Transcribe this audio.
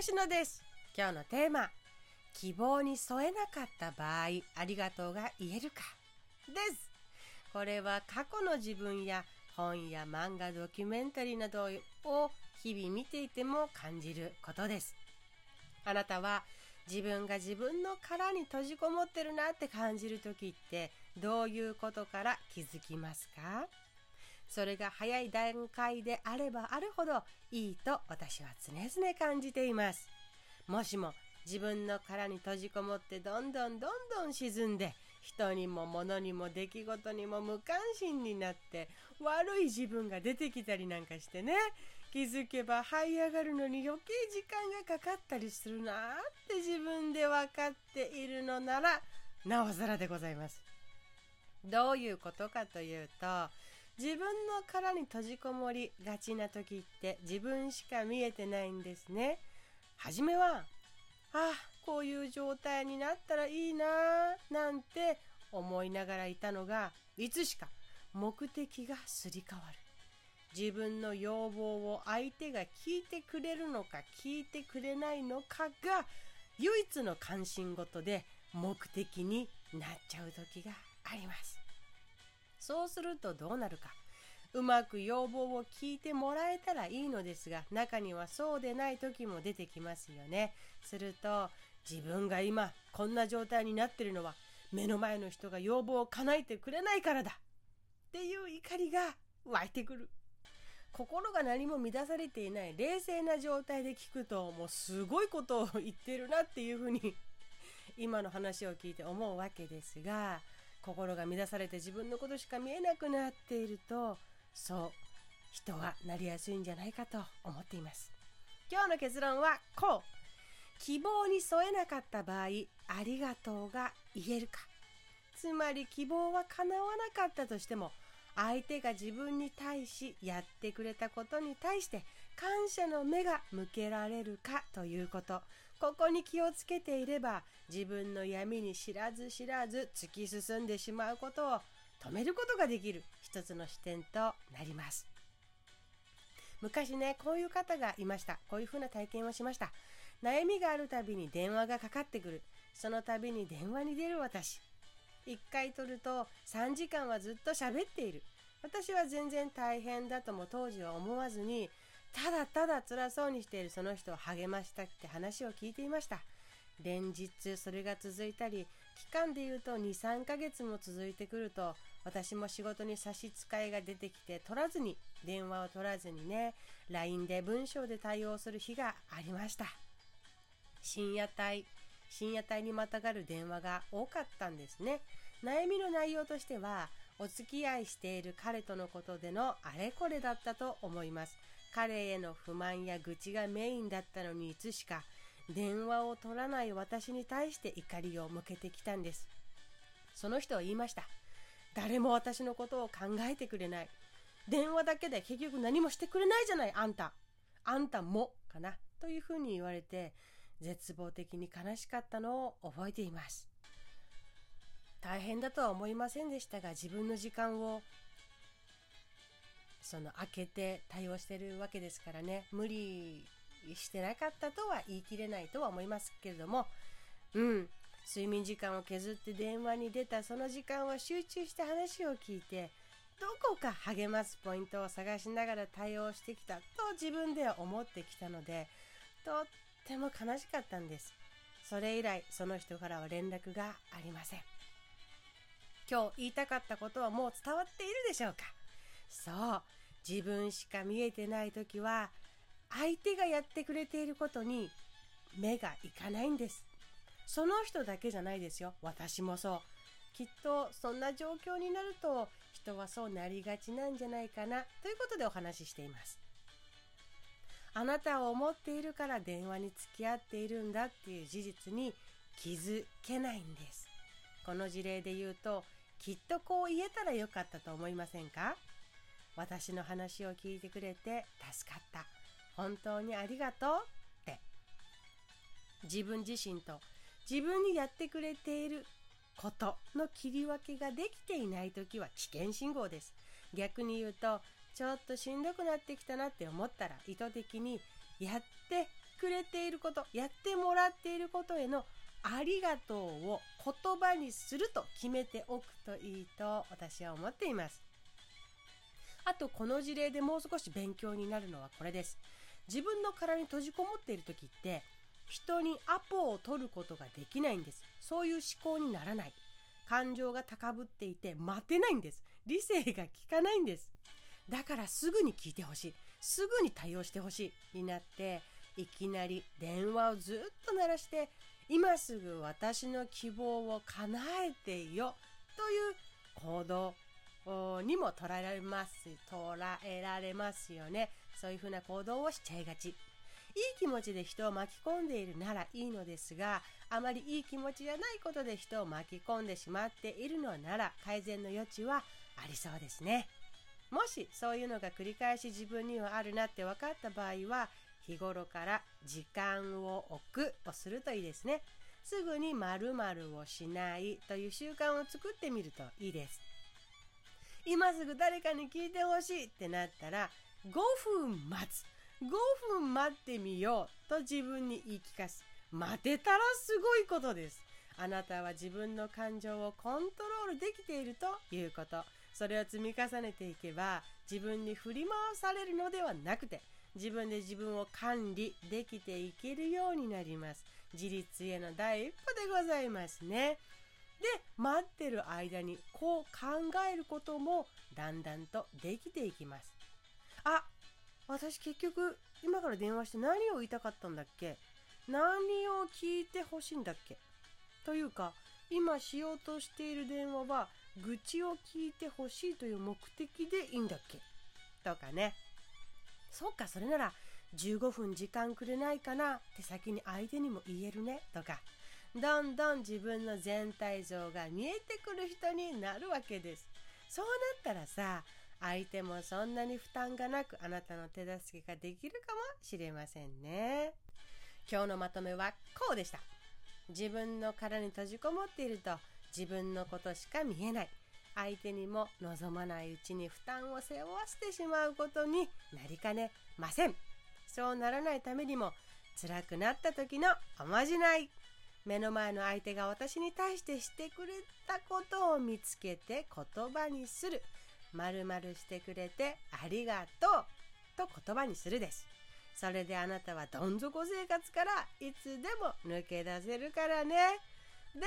吉野です。今日のテーマ。希望に添えなかった場合ありがとうが言えるか。です。これは過去の自分や本や漫画ドキュメンタリーなどを日々見ていても感じることです。あなたは自分が自分の殻に閉じこもってるなって感じる時ってどういうことから気づきますか？それが早い段階であればあるほどいいと私は常々感じています。もしも自分の殻に閉じこもってどんどんどんどん沈んで人にも物にも出来事にも無関心になって悪い自分が出てきたりなんかしてね。気づけば這い上がるのに余計時間がかかったりするなって自分で分かっているのならなおさらでございます。どういうことかというと自分の殻に閉じこもりがちな時って自分しか見えてないんですね。初めはああこういう状態になったらいいななんて思いながらいたのがいつしか目的がすり替わる。自分の要望を相手が聞いてくれるのか聞いてくれないのかが唯一の関心事で目的になっちゃう時があります。そうするとどうなるか。うまく要望を聞いてもらえたらいいのですが中にはそうでない時も出てきますよね。すると自分が今こんな状態になってるのは目の前の人が要望を叶えてくれないからだ。っていう怒りが湧いてくる。心が何も乱されていない冷静な状態で聞くともうすごいことを言ってるなっていうふうに今の話を聞いて思うわけですが心が乱されて自分のことしか見えなくなっているとそう人はなりやすいんじゃないかと思っています。今日の結論はこう。希望に添えなかった場合ありがとうが言えるか。つまり希望は叶わなかったとしても相手が自分に対しやってくれたことに対して感謝の目が向けられるかということ。ここに気をつけていれば自分の闇に知らず知らず突き進んでしまうことを止めることができる一つの視点となります。昔ねこういう方がいました。こういうふうな体験をしました。悩みがあるたびに電話がかかってくる。その度に電話に出る私。1回取ると3時間はずっと喋っている。私は全然大変だとも当時は思わずにただただ辛そうにしているその人を励ましたって話を聞いていました。連日それが続いたり期間で言うと23ヶ月も続いてくると私も仕事に差し支えが出てきて取らずに電話を取らずにね LINE で文章で対応する日がありました。深夜帯深夜帯にまたがる電話が多かったんですね。悩みの内容としてはお付き合いしている彼とのことでのあれこれだったと思います。彼への不満や愚痴がメインだったのにいつしか電話を取らない私に対して怒りを向けてきたんです。その人は言いました。誰も私のことを考えてくれない。電話だけで結局何もしてくれないじゃないあんた。あんたもかな。というふうに言われて絶望的に悲しかったのを覚えています。大変だとは思いませんでしたが自分の時間をその開けて対応してるわけですからね。無理してなかったとは言い切れないとは思いますけれども。うん。睡眠時間を削って電話に出たその時間は集中して話を聞いてどこか励ますポイントを探しながら対応してきたと自分では思ってきたのでとっても悲しかったんです。それ以来その人からは連絡がありません。今日言いたかったことはもう伝わっているでしょうか？そう。自分しか見えてない時は相手がやってくれていることに目がいかないんです。その人だけじゃないですよ。私もそう。きっとそんな状況になると人はそうなりがちなんじゃないかな。ということでお話ししています。あなたを思っているから電話に付き合っているんだっていう事実に気づけないんです。この事例で言うときっとこう言えたらよかったと思いませんか？私の話を聞いてくれて助かった。本当にありがとうって。自分自身と自分にやってくれていることの切り分けができていない時は危険信号です。逆に言うとちょっとしんどくなってきたなって思ったら意図的にやってくれていることやってもらっていることへのありがとうを言葉にすると決めておくといいと私は思っています。あとこの事例でもう少し勉強になるのはこれです。自分の殻に閉じこもっている時って人にアポを取ることができないんです。そういう思考にならない。感情が高ぶっていて待てないんです。理性が効かないんです。だからすぐに聞いてほしい。すぐに対応してほしい。になっていきなり電話をずっと鳴らして今すぐ私の希望を叶えてよ。という行動。にも捉えられます。捉えられますよね。そういうふうな行動をしちゃいがち。いい気持ちで人を巻き込んでいるならいいのですがあまりいい気持ちじゃないことで人を巻き込んでしまっているのなら改善の余地はありそうですね。もしそういうのが繰り返し自分にはあるなって分かった場合は日頃から時間を置くをするといいですね。すぐに〇〇をしないという習慣を作ってみるといいです。今すぐ誰かに聞いてほしいってなったら5分待つ。5分待ってみようと自分に言い聞かす。待てたらすごいことです。あなたは自分の感情をコントロールできているということ。それを積み重ねていけば自分に振り回されるのではなくて自分で自分を管理できていけるようになります。自立への第一歩でございますね。で待ってる間にこう考えることもだんだんとできていきます。あ私結局今から電話して何を言いたかったんだっけ？何を聞いてほしいんだっけ？というか今しようとしている電話は愚痴を聞いてほしいという目的でいいんだっけ？とかね。そっかそれなら15分時間くれないかな？って先に相手にも言えるね？とか。どんどん自分の全体像が見えてくる人になるわけです。そうなったらさ相手もそんなに負担がなくあなたの手助けができるかもしれませんね。今日のまとめはこうでした。自分の殻に閉じこもっていると自分のことしか見えない。相手にも望まないうちに負担を背負わせてしまうことになりかねません。そうならないためにも辛くなった時のおまじない。目の前の相手が私に対してしてくれたことを見つけて言葉にする。まるしてくれてありがとうと言葉にするです。それであなたはどん底生活からいつでも抜け出せるからね。では